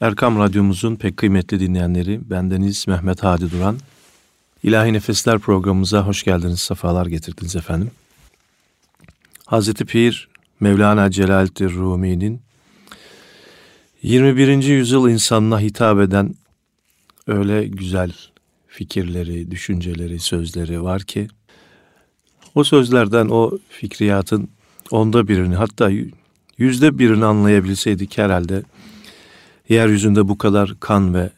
Erkam Radyomuzun pek kıymetli dinleyenleri, bendeniz Mehmet Hadi Duran. İlahi Nefesler programımıza hoş geldiniz, sefalar getirdiniz efendim. Hazreti Pir Mevlana Celaleddin Rumi'nin 21. yüzyıl insanına hitap eden öyle güzel fikirleri, düşünceleri, sözleri var ki o sözlerden o fikriyatın onda birini hatta yüzde birini anlayabilseydik herhalde yeryüzünde bu kadar kan ve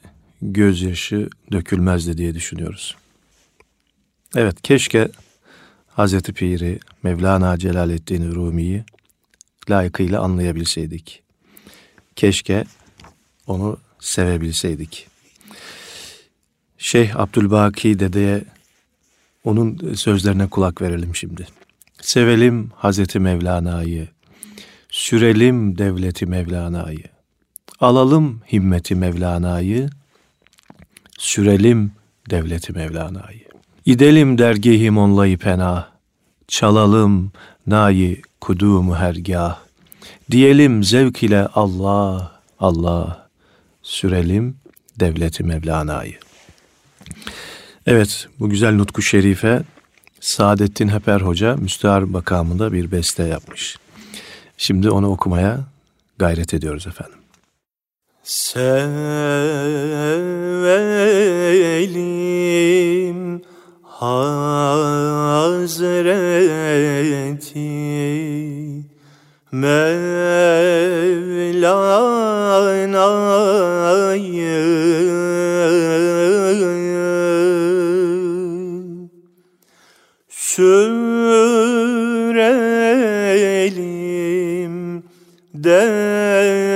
gözyaşı dökülmezdi diye düşünüyoruz. Evet keşke Hazreti Pir'i, Mevlana Celaleddin Rumi'yi layıkıyla anlayabilseydik. Keşke onu sevebilseydik. Şeyh Abdülbaki dedeye onun sözlerine kulak verelim şimdi. Sevelim Hazreti Mevlana'yı, sürelim devleti Mevlana'yı. Alalım himmeti Mevlana'yı, sürelim devleti Mevlana'yı. İdelim dergihi monlayı pena, çalalım nayi kudumu hergah. Diyelim zevk ile Allah, Allah, sürelim devleti Mevlana'yı. Evet, bu güzel nutku şerife Saadettin Heper Hoca müstehar makamında bir beste yapmış. Şimdi onu okumaya gayret ediyoruz efendim. Sevelim Hazreti Mevlana'yı sürelim devleti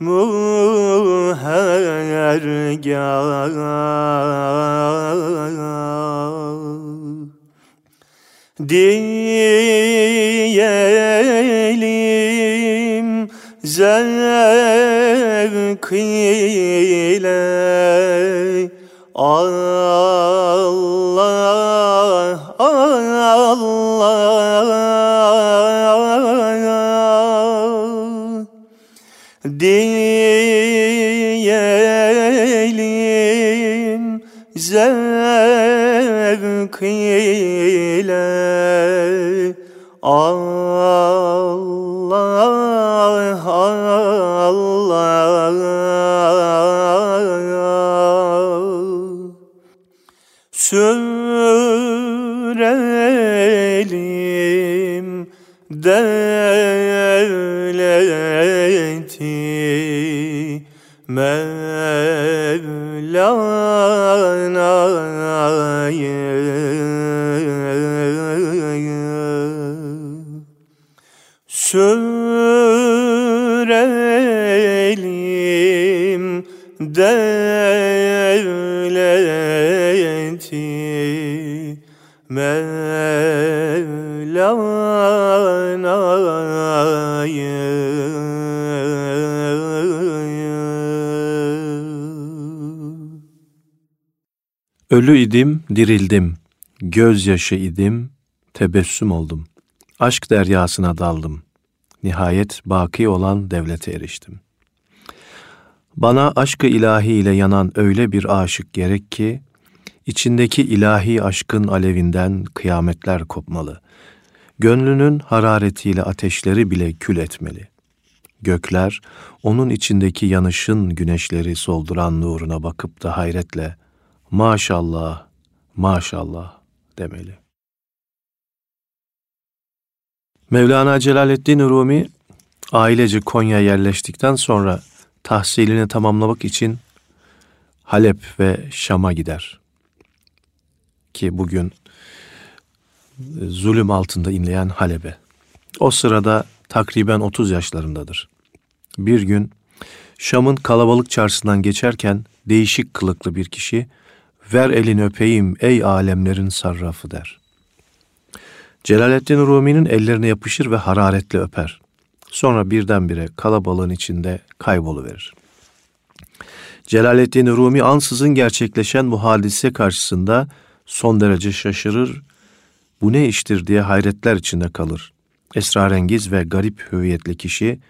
mu hergah diyelim zevk ile Allah zevk ile Allah Ölü idim, dirildim. Gözyaşı idim, tebessüm oldum. Aşk deryasına daldım. Nihayet baki olan devlete eriştim. Bana aşkı ilahi ile yanan öyle bir aşık gerek ki, içindeki ilahi aşkın alevinden kıyametler kopmalı. Gönlünün hararetiyle ateşleri bile kül etmeli. Gökler, onun içindeki yanışın güneşleri solduran nuruna bakıp da hayretle, maşallah, maşallah demeli. Mevlana Celaleddin Rumi ailece Konya'ya yerleştikten sonra tahsilini tamamlamak için Halep ve Şam'a gider. Ki bugün e, zulüm altında inleyen Halep'e. O sırada takriben 30 yaşlarındadır. Bir gün Şam'ın kalabalık çarşısından geçerken değişik kılıklı bir kişi ver elini öpeyim ey alemlerin sarrafı der. Celaleddin Rumi'nin ellerine yapışır ve hararetle öper. Sonra birdenbire kalabalığın içinde kayboluverir. Celaleddin Rumi ansızın gerçekleşen bu hadise karşısında son derece şaşırır, bu ne iştir diye hayretler içinde kalır. Esrarengiz ve garip hüviyetli kişi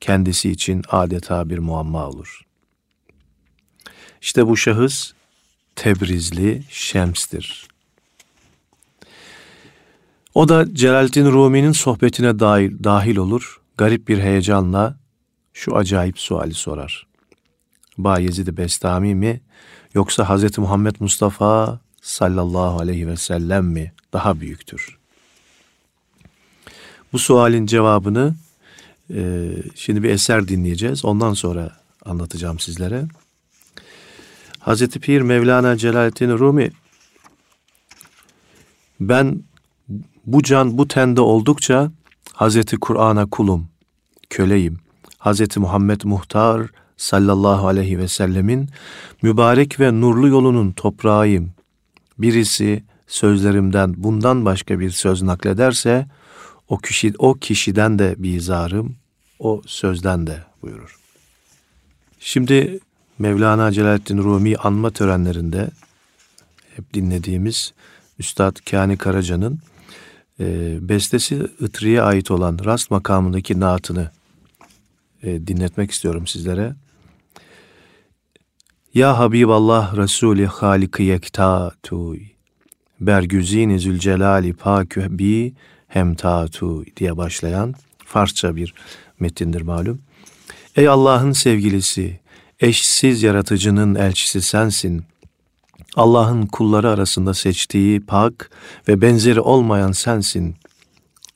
kendisi için adeta bir muamma olur. İşte bu şahıs Tebrizli Şems'tir. O da Celaleddin Rumi'nin sohbetine dahil, dahil olur, garip bir heyecanla şu acayip suali sorar. Bayezid-i Bestami mi yoksa Hz. Muhammed Mustafa sallallahu aleyhi ve sellem mi daha büyüktür? Bu sualin cevabını e, şimdi bir eser dinleyeceğiz. Ondan sonra anlatacağım sizlere. Hazreti Pir Mevlana Celaleddin Rumi ben bu can bu tende oldukça Hazreti Kur'an'a kulum, köleyim. Hazreti Muhammed Muhtar sallallahu aleyhi ve sellemin mübarek ve nurlu yolunun toprağıyım. Birisi sözlerimden bundan başka bir söz naklederse o kişi o kişiden de bizarım, o sözden de buyurur. Şimdi Mevlana Celaleddin Rumi anma törenlerinde hep dinlediğimiz Üstad Kani Karaca'nın e, bestesi Itri'ye ait olan rast makamındaki naatını e, dinletmek istiyorum sizlere. Ya Habiballah Resulü Haliki Yekta Tuy Bergüzini Zülcelali Pakü Bi Hemtatu diye başlayan Farsça bir metindir malum. Ey Allah'ın sevgilisi, eşsiz yaratıcının elçisi sensin. Allah'ın kulları arasında seçtiği pak ve benzeri olmayan sensin.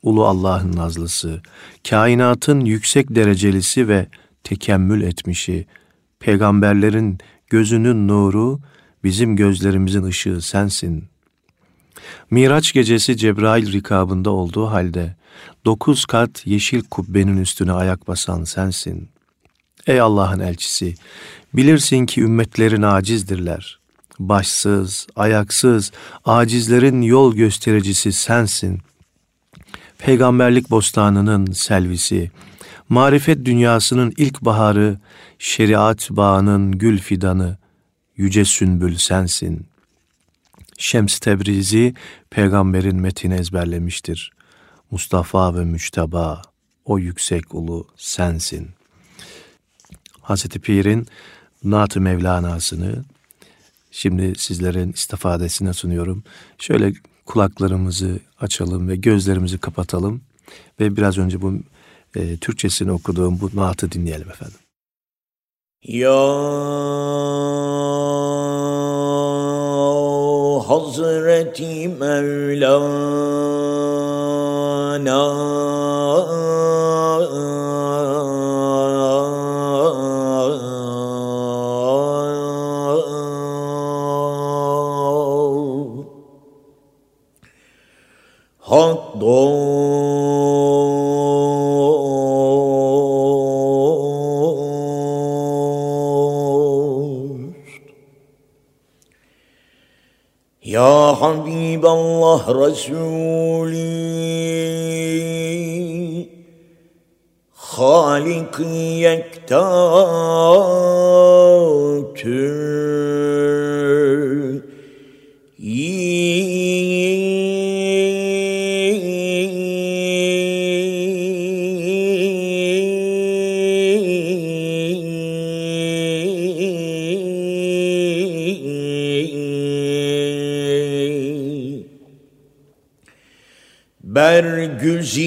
Ulu Allah'ın nazlısı, kainatın yüksek derecelisi ve tekemmül etmişi, peygamberlerin gözünün nuru, bizim gözlerimizin ışığı sensin. Miraç gecesi Cebrail rikabında olduğu halde, dokuz kat yeşil kubbenin üstüne ayak basan sensin. Ey Allah'ın elçisi, bilirsin ki ümmetlerin acizdirler. Başsız, ayaksız, acizlerin yol göstericisi sensin. Peygamberlik bostanının selvisi, marifet dünyasının ilk baharı, şeriat bağının gül fidanı, yüce sünbül sensin. Şems Tebrizi peygamberin metini ezberlemiştir. Mustafa ve Müçteba, o yüksek ulu sensin. Hazreti Pir'in Naat-ı Mevlana'sını şimdi sizlerin istifadesine sunuyorum. Şöyle kulaklarımızı açalım ve gözlerimizi kapatalım ve biraz önce bu e, Türkçesini okuduğum bu naatı dinleyelim efendim. Ya Hazreti Mevlana Habiballah Resulü Halik yektatür Bergüzini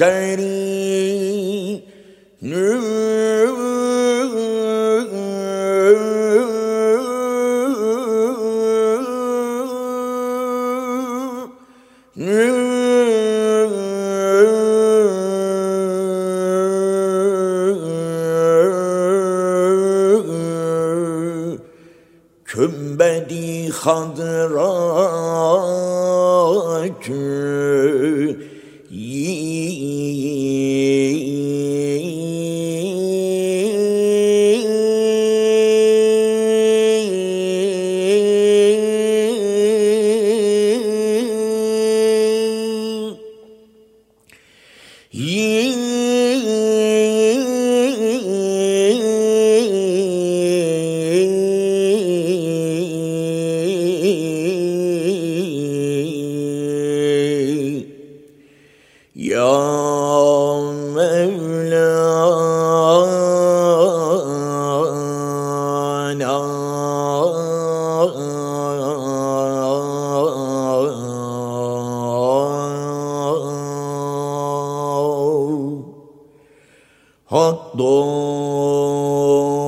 say Hot dog.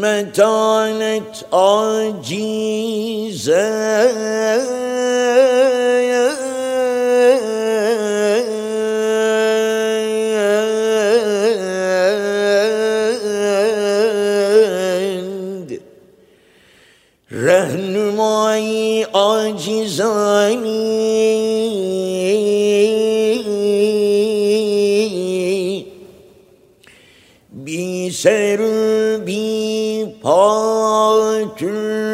metanet acize Rehnumai acizani Bi serü Fortune.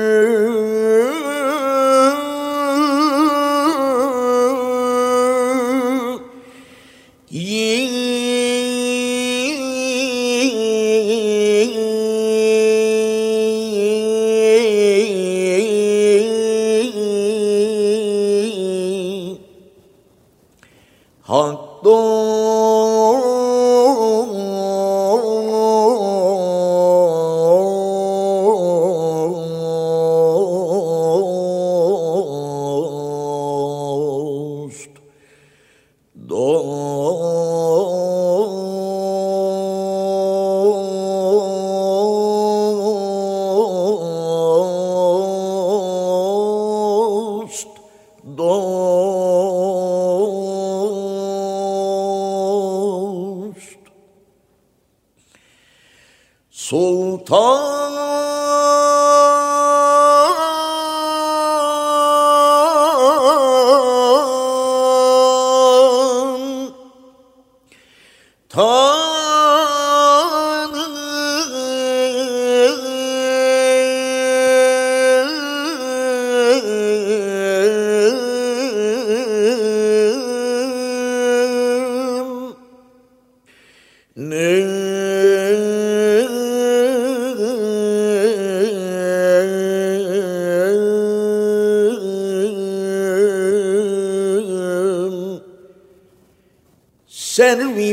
Servi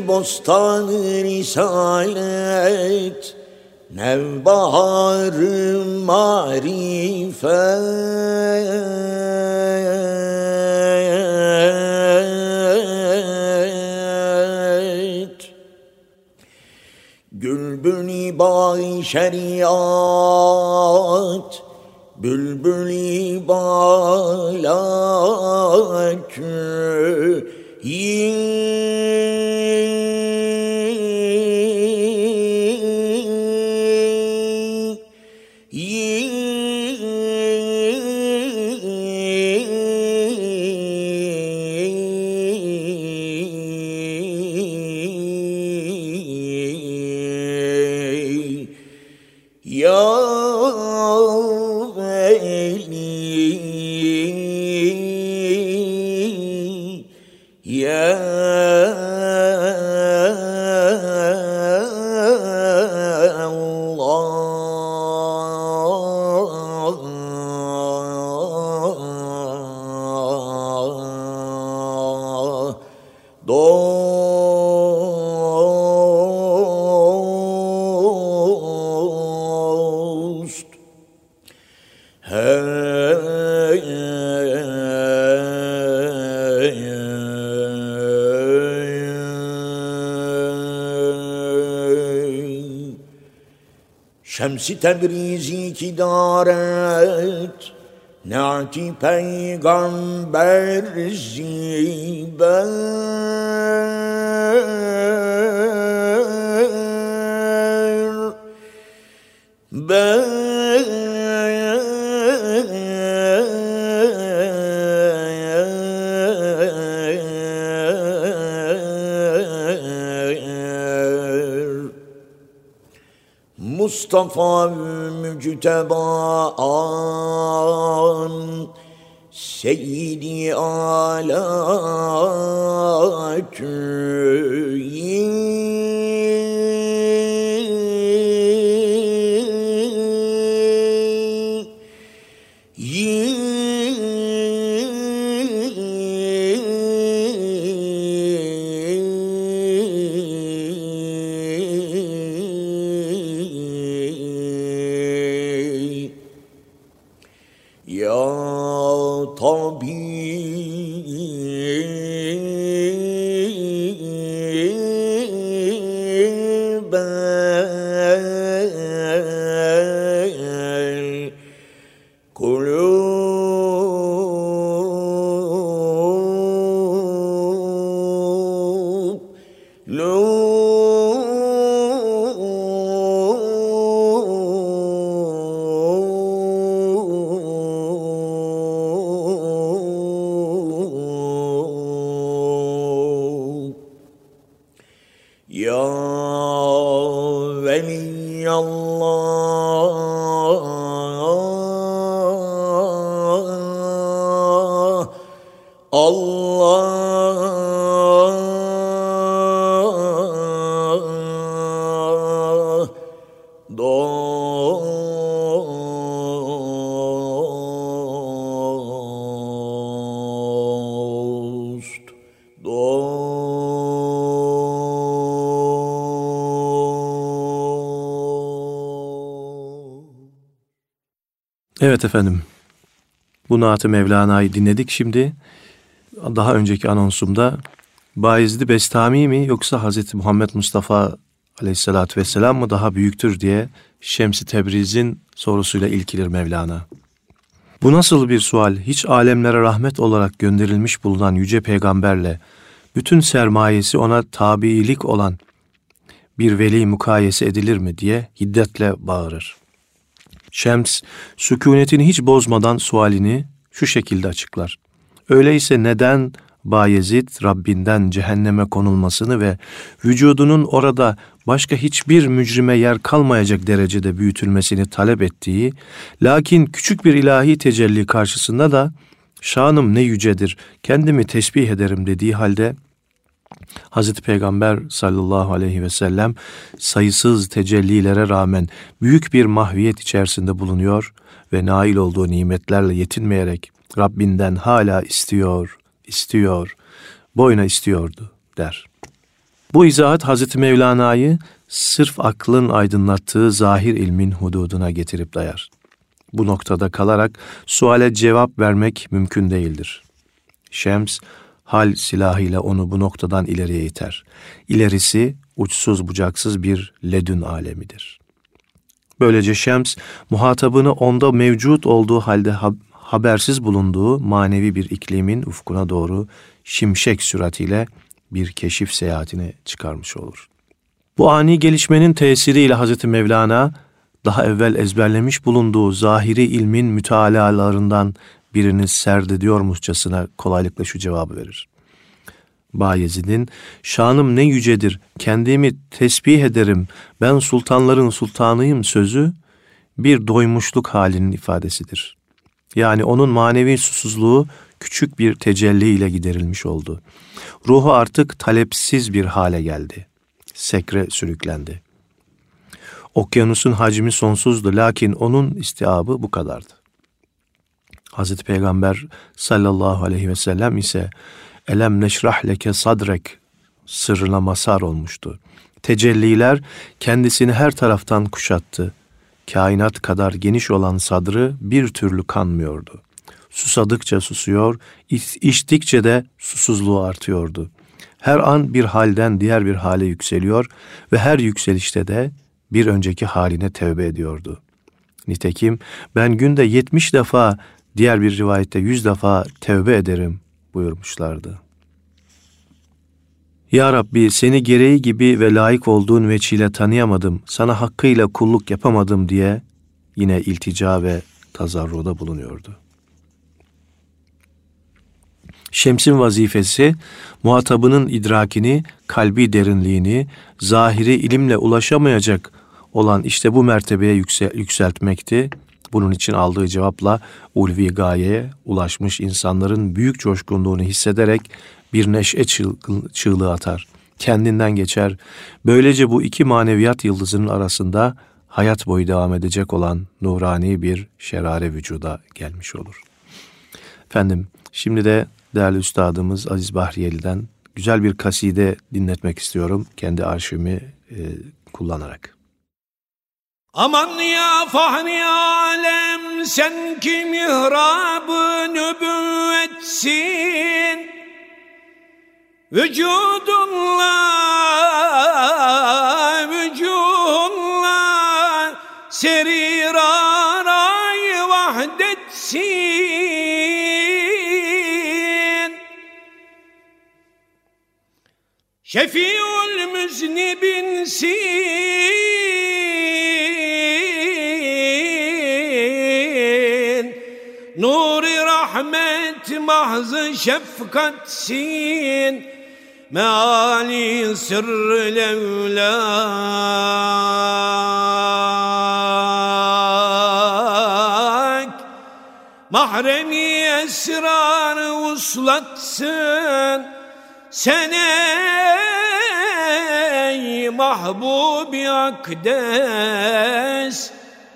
bostanı risalet Nevbaharı marifet شريعا Tebrizi ki daret Nati peygamber ziber ber Mustafa müctebaan Seyyidi alakü dost dost Evet efendim. Bu Naat-ı Mevlana'yı dinledik şimdi. Daha önceki anonsumda Bayezid Bestami mi yoksa Hazreti Muhammed Mustafa Aleyhisselatü Vesselam mı daha büyüktür diye Şems-i Tebriz'in sorusuyla ilkilir Mevlana. Bu nasıl bir sual? Hiç alemlere rahmet olarak gönderilmiş bulunan yüce peygamberle bütün sermayesi ona tabiilik olan bir veli mukayese edilir mi diye hiddetle bağırır. Şems, sükunetini hiç bozmadan sualini şu şekilde açıklar. Öyleyse neden Bayezid Rabbinden cehenneme konulmasını ve vücudunun orada başka hiçbir mücrime yer kalmayacak derecede büyütülmesini talep ettiği, lakin küçük bir ilahi tecelli karşısında da şanım ne yücedir, kendimi tesbih ederim dediği halde Hazreti Peygamber sallallahu aleyhi ve sellem sayısız tecellilere rağmen büyük bir mahviyet içerisinde bulunuyor ve nail olduğu nimetlerle yetinmeyerek Rabbinden hala istiyor, istiyor, boyuna istiyordu der. Bu izahat Hazreti Mevlana'yı sırf aklın aydınlattığı zahir ilmin hududuna getirip dayar. Bu noktada kalarak suale cevap vermek mümkün değildir. Şems, hal silahıyla onu bu noktadan ileriye iter. İlerisi uçsuz bucaksız bir ledün alemidir. Böylece Şems, muhatabını onda mevcut olduğu halde habersiz bulunduğu manevi bir iklimin ufkuna doğru şimşek süratiyle bir keşif seyahatine çıkarmış olur. Bu ani gelişmenin tesiriyle Hazreti Mevlana daha evvel ezberlemiş bulunduğu zahiri ilmin mütealalarından birini serdediyormuşçasına kolaylıkla şu cevabı verir. Bayezid'in şanım ne yücedir, kendimi tesbih ederim, ben sultanların sultanıyım sözü bir doymuşluk halinin ifadesidir. Yani onun manevi susuzluğu küçük bir tecelli ile giderilmiş oldu. Ruhu artık talepsiz bir hale geldi. Sekre sürüklendi. Okyanusun hacmi sonsuzdu lakin onun istiabı bu kadardı. Hazreti Peygamber sallallahu aleyhi ve sellem ise elem neşrah leke sadrek sırrına masar olmuştu. Tecelliler kendisini her taraftan kuşattı. Kainat kadar geniş olan sadrı bir türlü kanmıyordu. Susadıkça susuyor, içtikçe de susuzluğu artıyordu. Her an bir halden diğer bir hale yükseliyor ve her yükselişte de bir önceki haline tevbe ediyordu. Nitekim ben günde yetmiş defa, diğer bir rivayette yüz defa tevbe ederim buyurmuşlardı. Ya Rabbi seni gereği gibi ve layık olduğun veçile tanıyamadım, sana hakkıyla kulluk yapamadım diye yine iltica ve tazarruda bulunuyordu. Şems'in vazifesi muhatabının idrakini, kalbi derinliğini, zahiri ilimle ulaşamayacak olan işte bu mertebeye yüksel, yükseltmekti. Bunun için aldığı cevapla ulvi gayeye ulaşmış insanların büyük coşkunluğunu hissederek bir neşe çığlığı atar. Kendinden geçer. Böylece bu iki maneviyat yıldızının arasında hayat boyu devam edecek olan nurani bir şerare vücuda gelmiş olur. Efendim şimdi de değerli üstadımız Aziz Bahriyeli'den güzel bir kaside dinletmek istiyorum kendi arşivimi e, kullanarak. Aman ya fahri alem sen ki mihrabı nübüvvetsin Vücudunla Şefiul müznibinsin Nuri rahmet mahzı şefkatsin meali sırrı levlak Mahremi esrarı uslatsın sen ey mahbubi akdes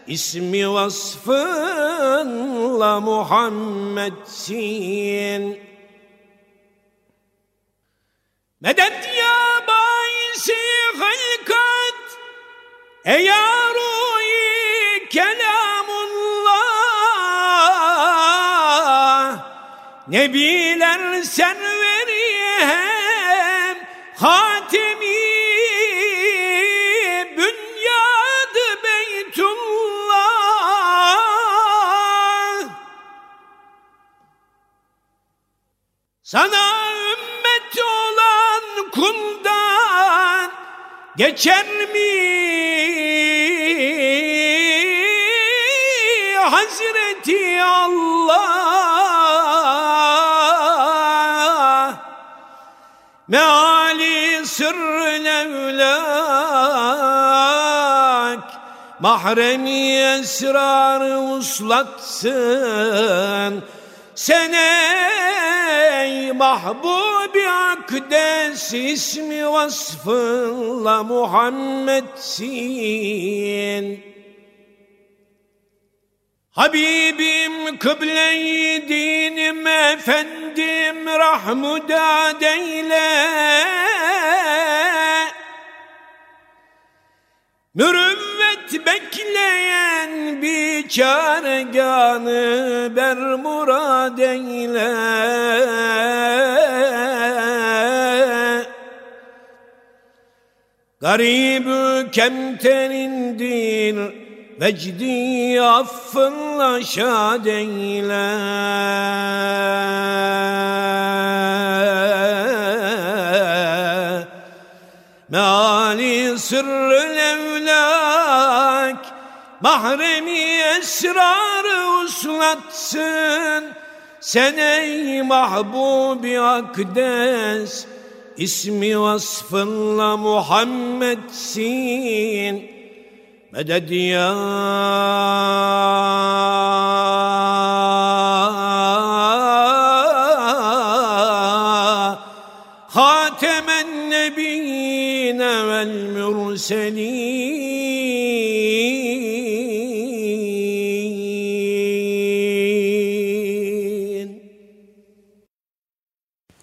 ismi vasfınla Muhammedsin. Medet ya baisi halkat Eyaruyi kelamullah Nebiler serveri hem Hatemi bünyadı Beytullah. Sana ümmet olan kuldan geçer mi evlak mahremi esrar uslatsın sen ey mahbubi akdes ismi vasfınla Muhammedsin. Habibim kıble-i dinim efendim rahmudad eyle. Mürüvvet bekleyen bir çareganı ber murad eyle. Garibü kemterindir vecdi affınla şad eyle. Meali sırrı evlak Mahremi esrarı uslatsın. Sen ey mahbubi akdes ismi vasfınla Muhammedsin. Medet ya mürselin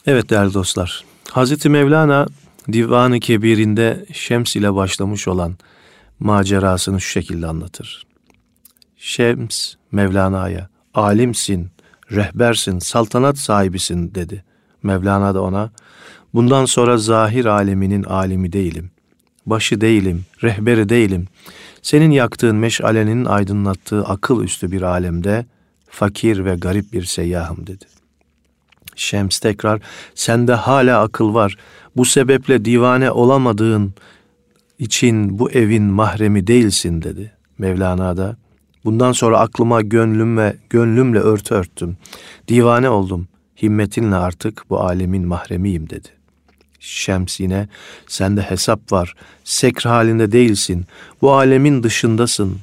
Evet değerli dostlar. Hazreti Mevlana Divan-ı Kebir'inde Şems ile başlamış olan macerasını şu şekilde anlatır. Şems Mevlana'ya alimsin, rehbersin, saltanat sahibisin dedi. Mevlana da ona bundan sonra zahir aleminin alimi değilim. Başı değilim, rehberi değilim. Senin yaktığın meşalenin aydınlattığı akıl üstü bir alemde fakir ve garip bir seyyahım dedi. Şems tekrar sende hala akıl var. Bu sebeple divane olamadığın için bu evin mahremi değilsin dedi. Mevlana da bundan sonra aklıma gönlüm ve gönlümle örtü örttüm. Divane oldum. Himmetinle artık bu alemin mahremiyim dedi. Şems yine sende hesap var. Sekr halinde değilsin. Bu alemin dışındasın.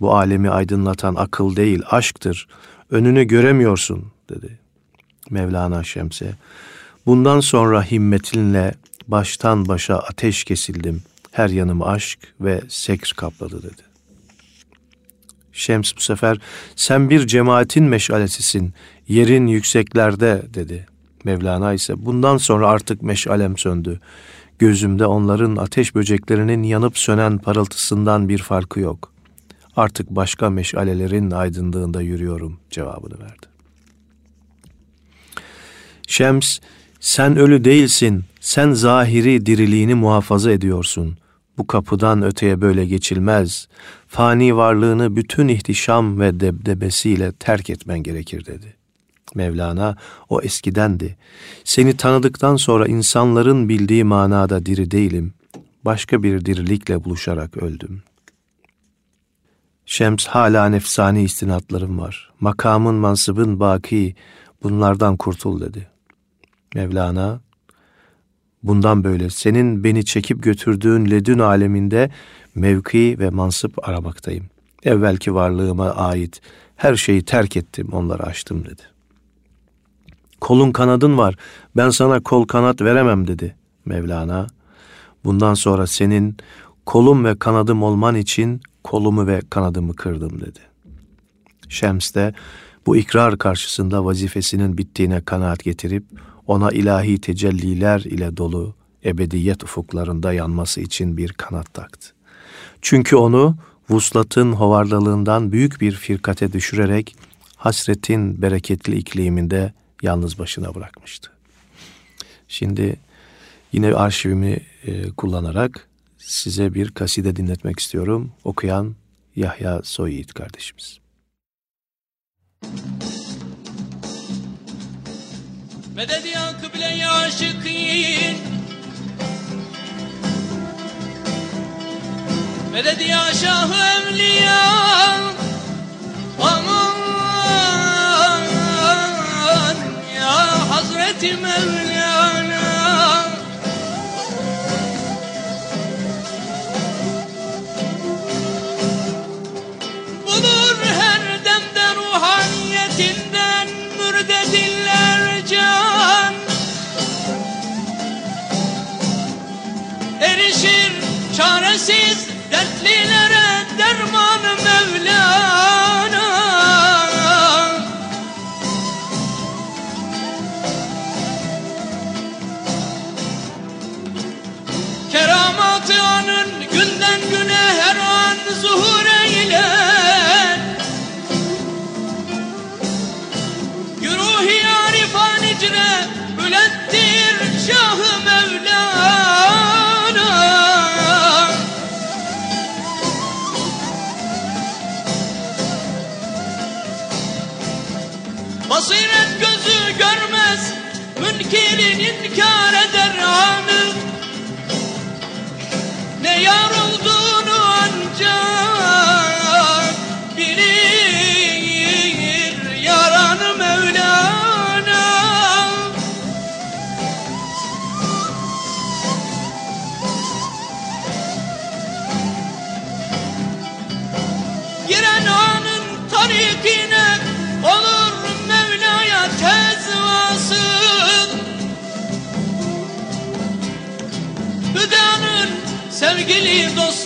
Bu alemi aydınlatan akıl değil aşktır. Önünü göremiyorsun dedi. Mevlana Şems'e. Bundan sonra himmetinle baştan başa ateş kesildim. Her yanım aşk ve sekr kapladı dedi. Şems bu sefer sen bir cemaatin meşalesisin. Yerin yükseklerde dedi. Mevlana ise bundan sonra artık meşalem söndü. Gözümde onların ateş böceklerinin yanıp sönen parıltısından bir farkı yok. Artık başka meşalelerin aydınlığında yürüyorum cevabını verdi. Şems, sen ölü değilsin, sen zahiri diriliğini muhafaza ediyorsun. Bu kapıdan öteye böyle geçilmez. Fani varlığını bütün ihtişam ve debdebesiyle terk etmen gerekir dedi. Mevlana o eskidendi. Seni tanıdıktan sonra insanların bildiği manada diri değilim. Başka bir dirilikle buluşarak öldüm. Şems hala nefsani istinatlarım var. Makamın, mansıbın baki, bunlardan kurtul dedi. Mevlana, bundan böyle senin beni çekip götürdüğün ledün aleminde mevki ve mansıp aramaktayım. Evvelki varlığıma ait her şeyi terk ettim, onları açtım dedi. Kolun kanadın var, ben sana kol kanat veremem dedi Mevlana. Bundan sonra senin kolum ve kanadım olman için kolumu ve kanadımı kırdım dedi. Şems de bu ikrar karşısında vazifesinin bittiğine kanaat getirip ona ilahi tecelliler ile dolu ebediyet ufuklarında yanması için bir kanat taktı. Çünkü onu vuslatın hovarlalığından büyük bir firkate düşürerek hasretin bereketli ikliminde yalnız başına bırakmıştı. Şimdi yine arşivimi e, kullanarak size bir kaside dinletmek istiyorum. Okuyan Yahya Soyyiğit kardeşimiz. Medet ya kıble ya şıkîn Medet ya Şah Evliya Aman Hazreti Mevlana. Bulur her demde ruhaniyetinden mürde diller can. Erişir çaresiz dertlilere derman Mevlana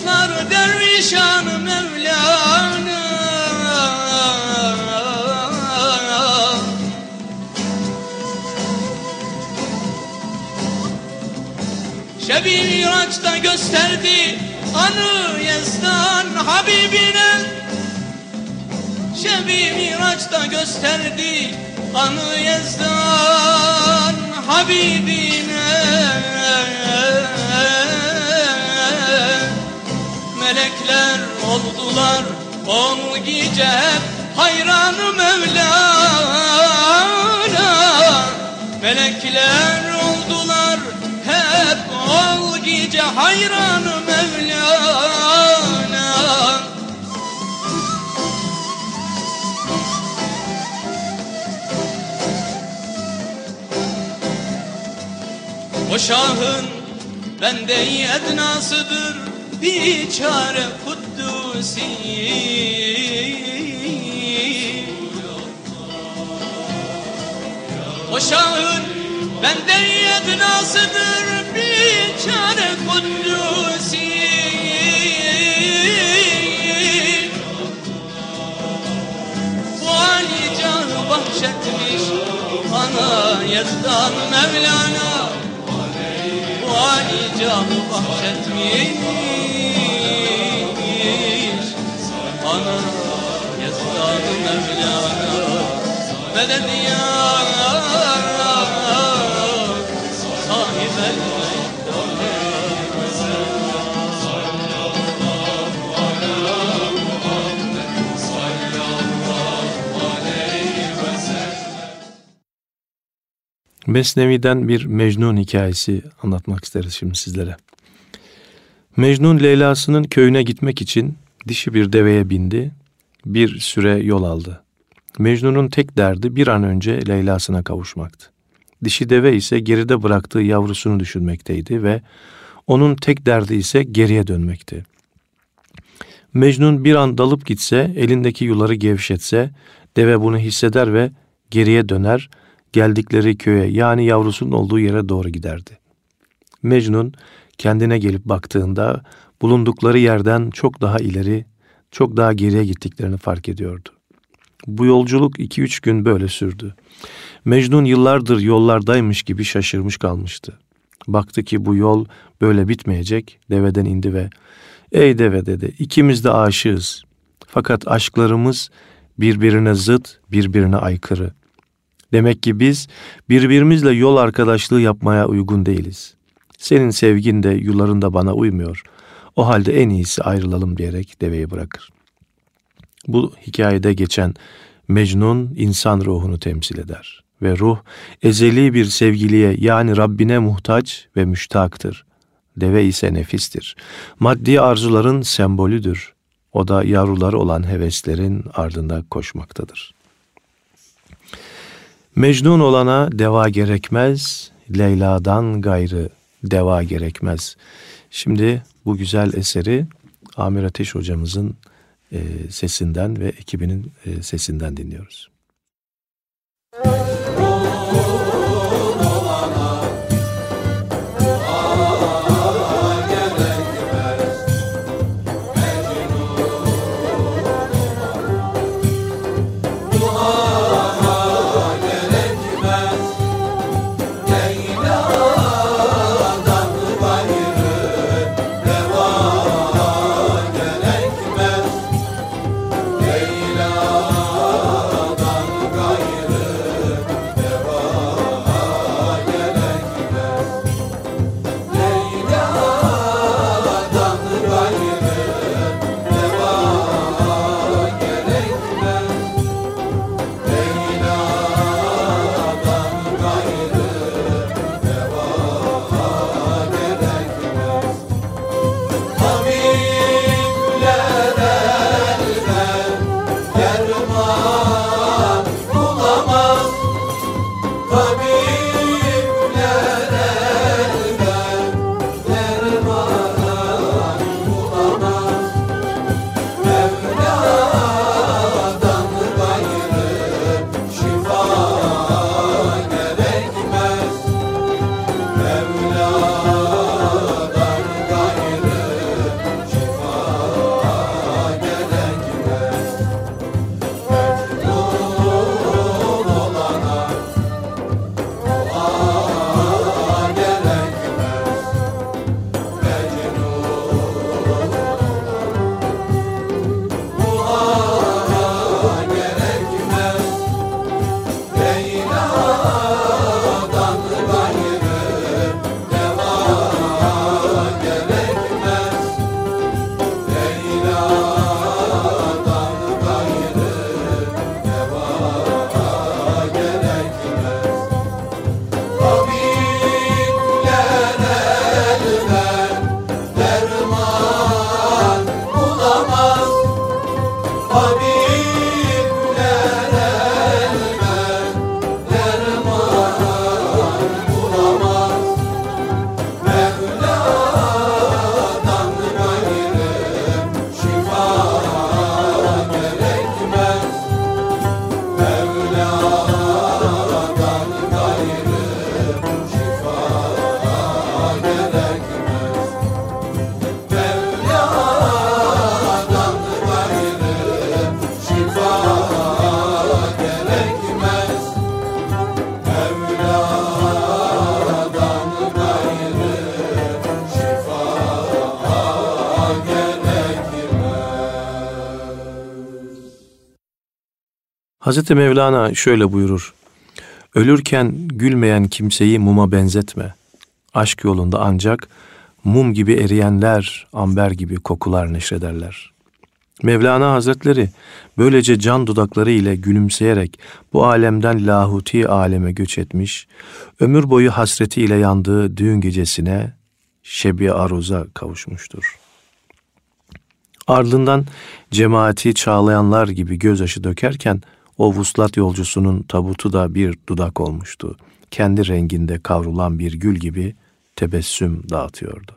dostlar dervişan Mevlana. Şebi Miraç'ta gösterdi anı Yezdan Habibine. Şebi Miraç'ta gösterdi anı Yezdan Habibine Melekler oldular on gece hep hayranı Mevlana. Melekler oldular hep ol gece hayranı Mevlana. O şahın bende-i Biçare Kuddusi O şahın bende-i ednasıdır Biçare Kuddusi Bu Ali bahşetmiş Ana Yezdan Mevlana Ali canı bahşetmiş Ana Yezdan Mevlana. Medet ya Mesnevi'den bir Mecnun hikayesi anlatmak isteriz şimdi sizlere. Mecnun Leyla'sının köyüne gitmek için dişi bir deveye bindi, bir süre yol aldı. Mecnun'un tek derdi bir an önce Leyla'sına kavuşmaktı. Dişi deve ise geride bıraktığı yavrusunu düşünmekteydi ve onun tek derdi ise geriye dönmekti. Mecnun bir an dalıp gitse, elindeki yuları gevşetse, deve bunu hisseder ve geriye döner, geldikleri köye yani yavrusunun olduğu yere doğru giderdi. Mecnun kendine gelip baktığında bulundukları yerden çok daha ileri, çok daha geriye gittiklerini fark ediyordu. Bu yolculuk iki üç gün böyle sürdü. Mecnun yıllardır yollardaymış gibi şaşırmış kalmıştı. Baktı ki bu yol böyle bitmeyecek, deveden indi ve ''Ey deve'' dedi, ''ikimiz de aşığız. Fakat aşklarımız birbirine zıt, birbirine aykırı. Demek ki biz birbirimizle yol arkadaşlığı yapmaya uygun değiliz. Senin sevgin de yuların da bana uymuyor. O halde en iyisi ayrılalım diyerek deveyi bırakır. Bu hikayede geçen Mecnun insan ruhunu temsil eder ve ruh ezeli bir sevgiliye yani Rabbine muhtaç ve müştaktır. deve ise nefistir. Maddi arzuların sembolüdür. O da yavruları olan heveslerin ardında koşmaktadır. Mecnun olana deva gerekmez, Leyla'dan gayrı deva gerekmez. Şimdi bu güzel eseri Amir Ateş hocamızın e, sesinden ve ekibinin e, sesinden dinliyoruz. Hazreti Mevlana şöyle buyurur. Ölürken gülmeyen kimseyi muma benzetme. Aşk yolunda ancak mum gibi eriyenler, amber gibi kokular neşrederler. Mevlana Hazretleri böylece can dudakları ile gülümseyerek bu alemden lahuti aleme göç etmiş, ömür boyu hasreti ile yandığı düğün gecesine şebi aruza kavuşmuştur. Ardından cemaati çağlayanlar gibi gözyaşı dökerken o vuslat yolcusunun tabutu da bir dudak olmuştu. Kendi renginde kavrulan bir gül gibi tebessüm dağıtıyordu.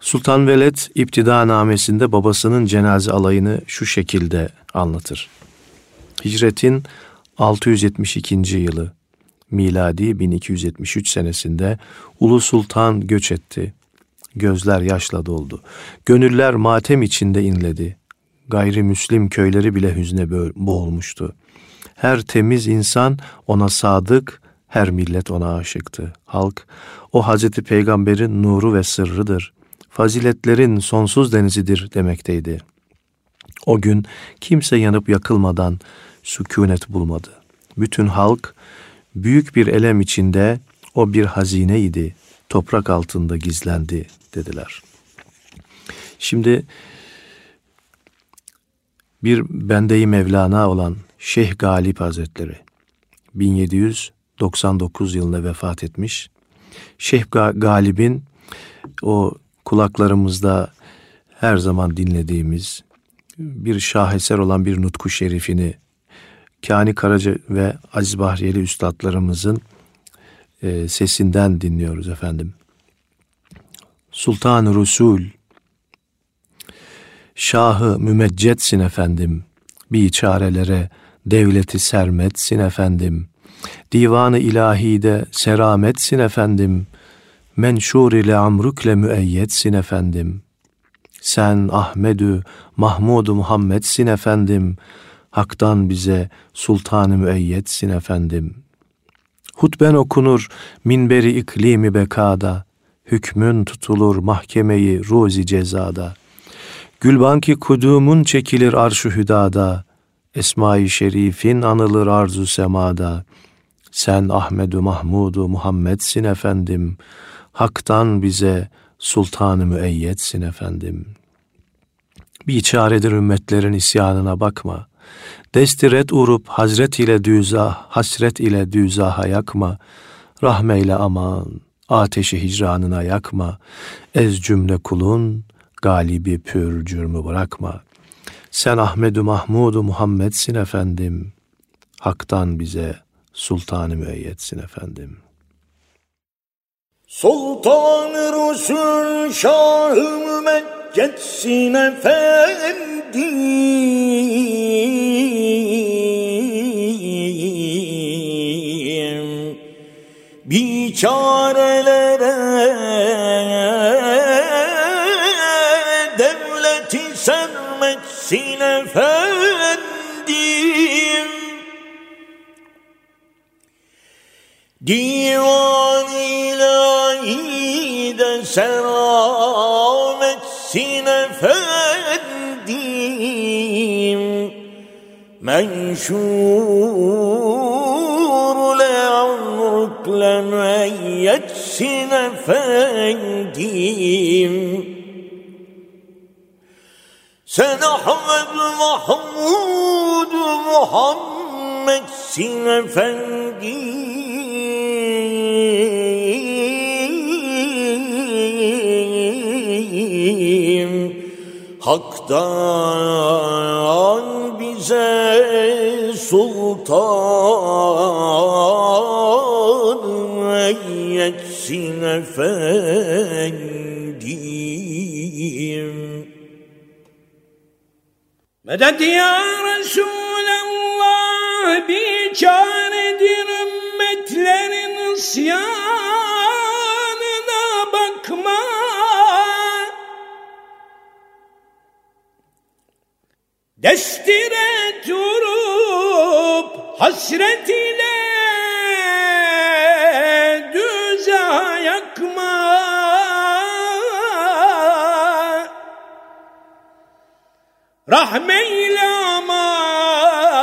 Sultan Veled İptida namesinde babasının cenaze alayını şu şekilde anlatır. Hicretin 672. yılı miladi 1273 senesinde Ulu Sultan göç etti. Gözler yaşla doldu. Gönüller matem içinde inledi gayrimüslim köyleri bile hüzne boğulmuştu. Her temiz insan ona sadık, her millet ona aşıktı. Halk, o Hazreti Peygamber'in nuru ve sırrıdır. Faziletlerin sonsuz denizidir demekteydi. O gün kimse yanıp yakılmadan sükunet bulmadı. Bütün halk büyük bir elem içinde o bir hazineydi, toprak altında gizlendi dediler. Şimdi bir bendeyi Mevlana olan Şeyh Galip Hazretleri 1799 yılında vefat etmiş. Şeyh Galib'in o kulaklarımızda her zaman dinlediğimiz bir şaheser olan bir nutku şerifini Kani Karaca ve Aziz Bahriyeli üstadlarımızın e, sesinden dinliyoruz efendim. Sultan-ı Resul, Şahı mümeccetsin efendim, biçarelere devleti sermetsin efendim. Divanı ilahide serametsin efendim, menşur ile amrükle müeyyetsin efendim. Sen Ahmedü Mahmudu Muhammedsin efendim, Hak'tan bize sultanı müeyyetsin efendim. Hutben okunur minberi iklimi bekada, hükmün tutulur mahkemeyi ruzi cezada. Gülbanki kudumun çekilir arşu hüdada, Esma-i Şerif'in anılır arzu semada. Sen Ahmedu Mahmudu Muhammedsin efendim, Hak'tan bize sultanı müeyyetsin efendim. Bir çaredir ümmetlerin isyanına bakma. Destiret urup hazret ile düza, hasret ile düzaha yakma. Rahmeyle aman, ateşi hicranına yakma. Ez cümle kulun, galibi pür cürmü bırakma. Sen Ahmedu Mahmudu Muhammedsin efendim. Hak'tan bize sultanı müeyyetsin efendim. Sultan-ı Resul Şah-ı Mümeccetsin efendim Biçarelere sermetsin efendim Divan ilahi de selametsin efendim Menşur le amruk le müeyyetsin efendim Sen Ahmet Mahmud Muhammedsin efendim Hak'tan bize sultan yetsin efendim. Medet ya Resulallah bir çaredir ümmetlerin isyanına bakma. Destire durup hasret ile Rahmeyle aman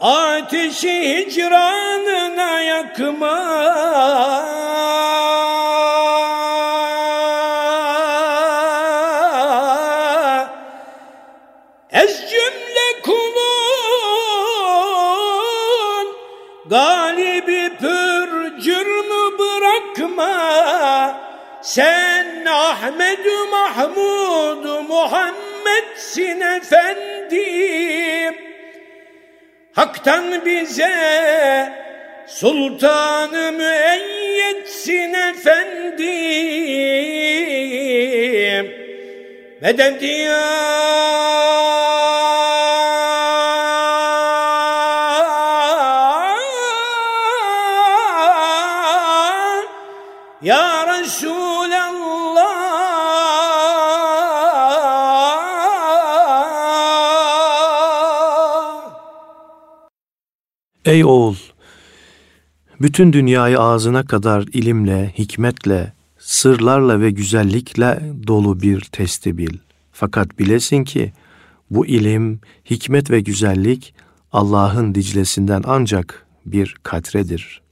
ateşi hicranına yakma. Ez cümle kulun galibi pür cürmü bırakma. Sen Ahmedü Mahmud Muhammedsin efendim. Hak'tan bize sultanı müeyyetsin efendim. Medet ya Ya Resulallah Ey oğul! Bütün dünyayı ağzına kadar ilimle, hikmetle, sırlarla ve güzellikle dolu bir testi bil. Fakat bilesin ki bu ilim, hikmet ve güzellik Allah'ın diclesinden ancak bir katredir.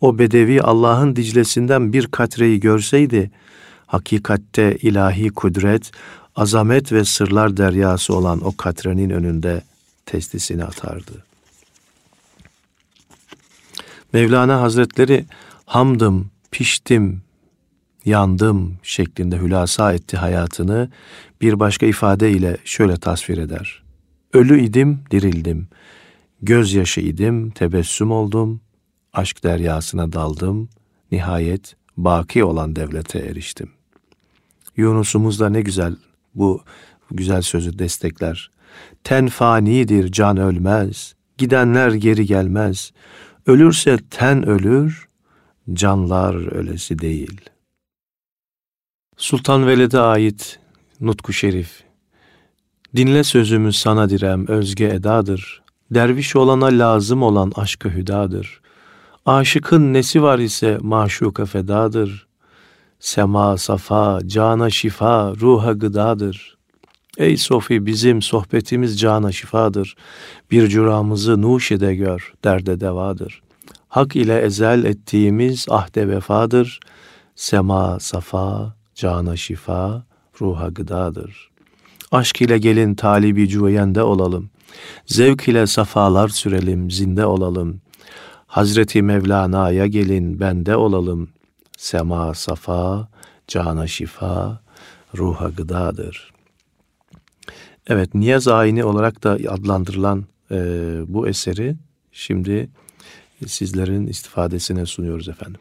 O bedevi Allah'ın diclesinden bir katreyi görseydi, hakikatte ilahi kudret, azamet ve sırlar deryası olan o katrenin önünde testisini atardı. Mevlana Hazretleri hamdım, piştim, yandım şeklinde hülasa etti hayatını bir başka ifade ile şöyle tasvir eder. Ölü idim, dirildim. Gözyaşı idim, tebessüm oldum. Aşk deryasına daldım. Nihayet baki olan devlete eriştim. Yunus'umuz da ne güzel bu güzel sözü destekler. Ten fanidir, can ölmez. Gidenler geri gelmez. Ölürse ten ölür, canlar ölesi değil. Sultan Veled'e ait Nutku Şerif. Dinle sözümü sana direm özge edadır. Derviş olana lazım olan aşkı hüdadır. Aşıkın nesi var ise maşuka fedadır. Sema safa, cana şifa, ruha gıdadır. Ey Sofi bizim sohbetimiz cana şifadır. Bir curamızı nuş ede gör, derde devadır. Hak ile ezel ettiğimiz ahde vefadır. Sema safa, cana şifa, ruha gıdadır. Aşk ile gelin talibi cüveyende olalım. Zevk ile safalar sürelim, zinde olalım. Hazreti Mevlana'ya gelin, bende olalım. Sema safa, cana şifa, ruha gıdadır. Evet, niyaz ayini olarak da adlandırılan e, bu eseri şimdi sizlerin istifadesine sunuyoruz efendim.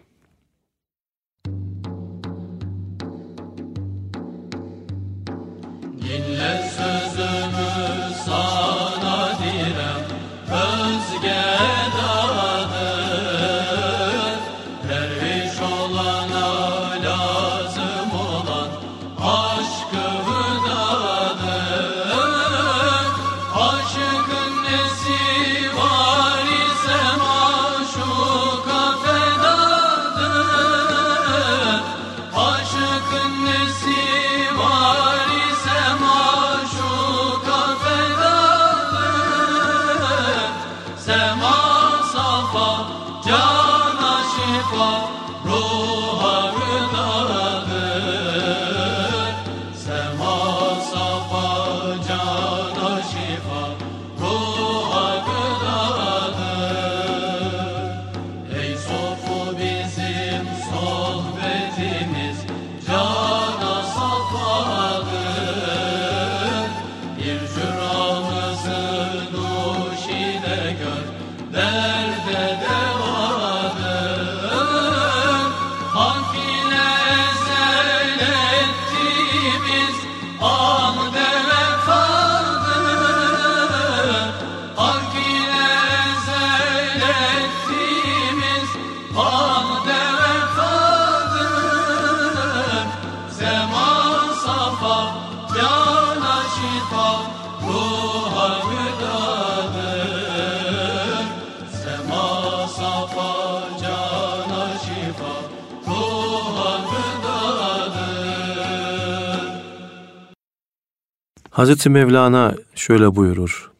Hazreti Mevlana şöyle buyurur.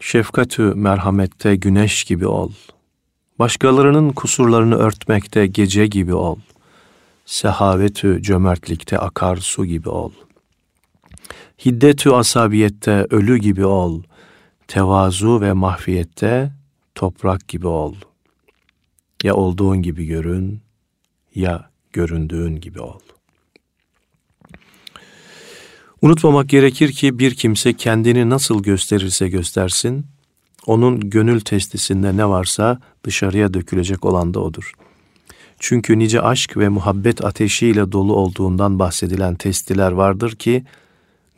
Şefkatü merhamette güneş gibi ol. Başkalarının kusurlarını örtmekte gece gibi ol. Sehavetü cömertlikte akar su gibi ol. Hiddetü asabiyette ölü gibi ol. Tevazu ve mahfiyette toprak gibi ol. Ya olduğun gibi görün, ya göründüğün gibi ol. Unutmamak gerekir ki bir kimse kendini nasıl gösterirse göstersin, onun gönül testisinde ne varsa dışarıya dökülecek olan da odur. Çünkü nice aşk ve muhabbet ateşiyle dolu olduğundan bahsedilen testiler vardır ki,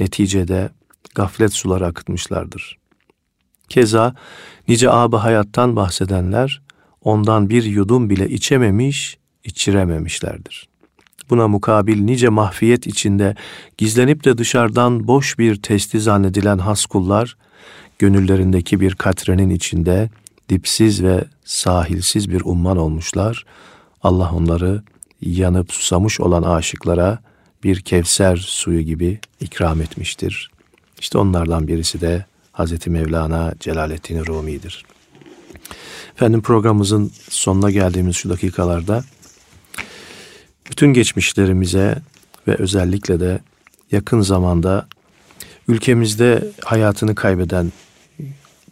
neticede gaflet suları akıtmışlardır. Keza nice ab hayattan bahsedenler, ondan bir yudum bile içememiş, içirememişlerdir. Buna mukabil nice mahfiyet içinde gizlenip de dışarıdan boş bir testi zannedilen has kullar, gönüllerindeki bir katrenin içinde dipsiz ve sahilsiz bir umman olmuşlar. Allah onları yanıp susamış olan aşıklara bir kevser suyu gibi ikram etmiştir. İşte onlardan birisi de Hazreti Mevlana Celaleddin Rumi'dir. Efendim programımızın sonuna geldiğimiz şu dakikalarda bütün geçmişlerimize ve özellikle de yakın zamanda ülkemizde hayatını kaybeden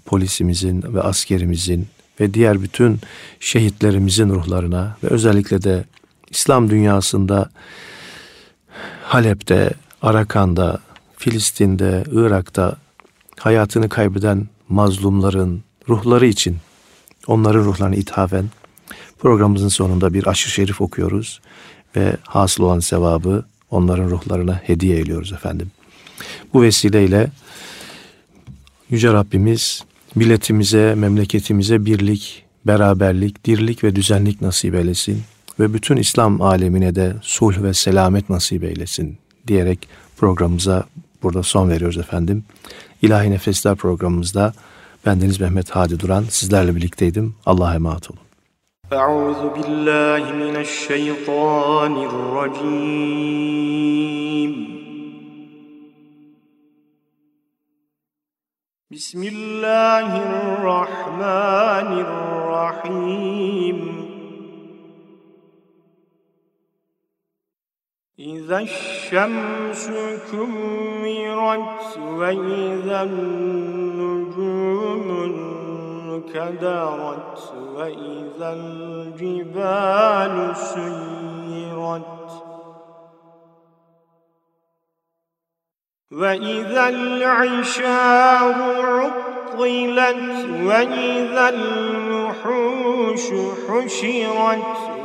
polisimizin ve askerimizin ve diğer bütün şehitlerimizin ruhlarına ve özellikle de İslam dünyasında Halep'te, Arakan'da, Filistin'de, Irak'ta hayatını kaybeden mazlumların ruhları için onların ruhlarını ithafen programımızın sonunda bir aşırı şerif okuyoruz ve hasıl olan sevabı onların ruhlarına hediye ediyoruz efendim. Bu vesileyle Yüce Rabbimiz milletimize, memleketimize birlik, beraberlik, dirlik ve düzenlik nasip eylesin ve bütün İslam alemine de sulh ve selamet nasip eylesin diyerek programımıza burada son veriyoruz efendim. İlahi Nefesler programımızda bendeniz Mehmet Hadi Duran sizlerle birlikteydim. Allah'a emanet olun. أعوذ بالله من الشيطان الرجيم بسم الله الرحمن الرحيم. إذا الشمس كورت وإذا النجوم انكدرت وإذا الجبال سيرت وإذا العشار عطلت وإذا الوحوش حشرت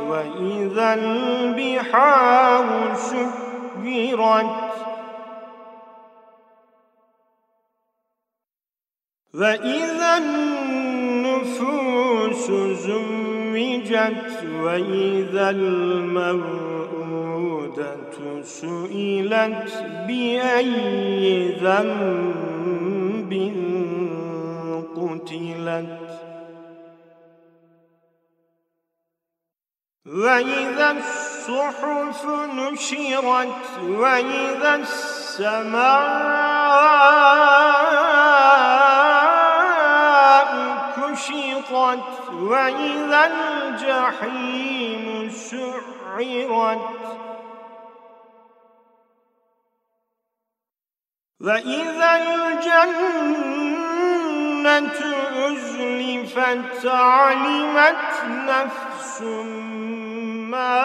وإذا البحار سكرت وإذا النفوس زوجت وإذا الموءودة سئلت بأي ذنب قتلت. وإذا الصحف نشرت وإذا السماء كشطت وإذا الجحيم سعرت. وإذا الجنة أزلفت علمت نفس ما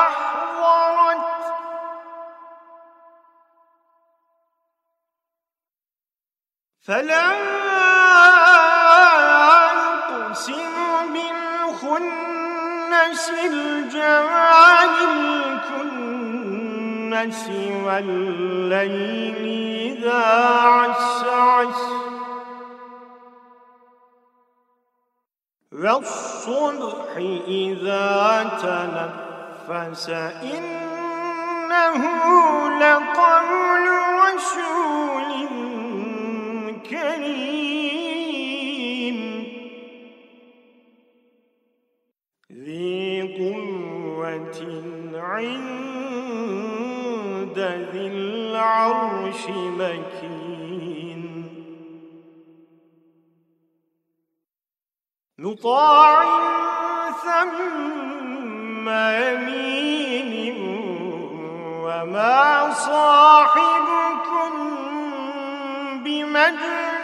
أحضرت فلا أقسم بالخنس الجوار الكنس والليل إذا عسعس. والصبح إذا تنفس إنه لقول رسول كريم. ذي قوة عند العرش مكين. مطاع ثم يمين وما صاحبكم بمجنون.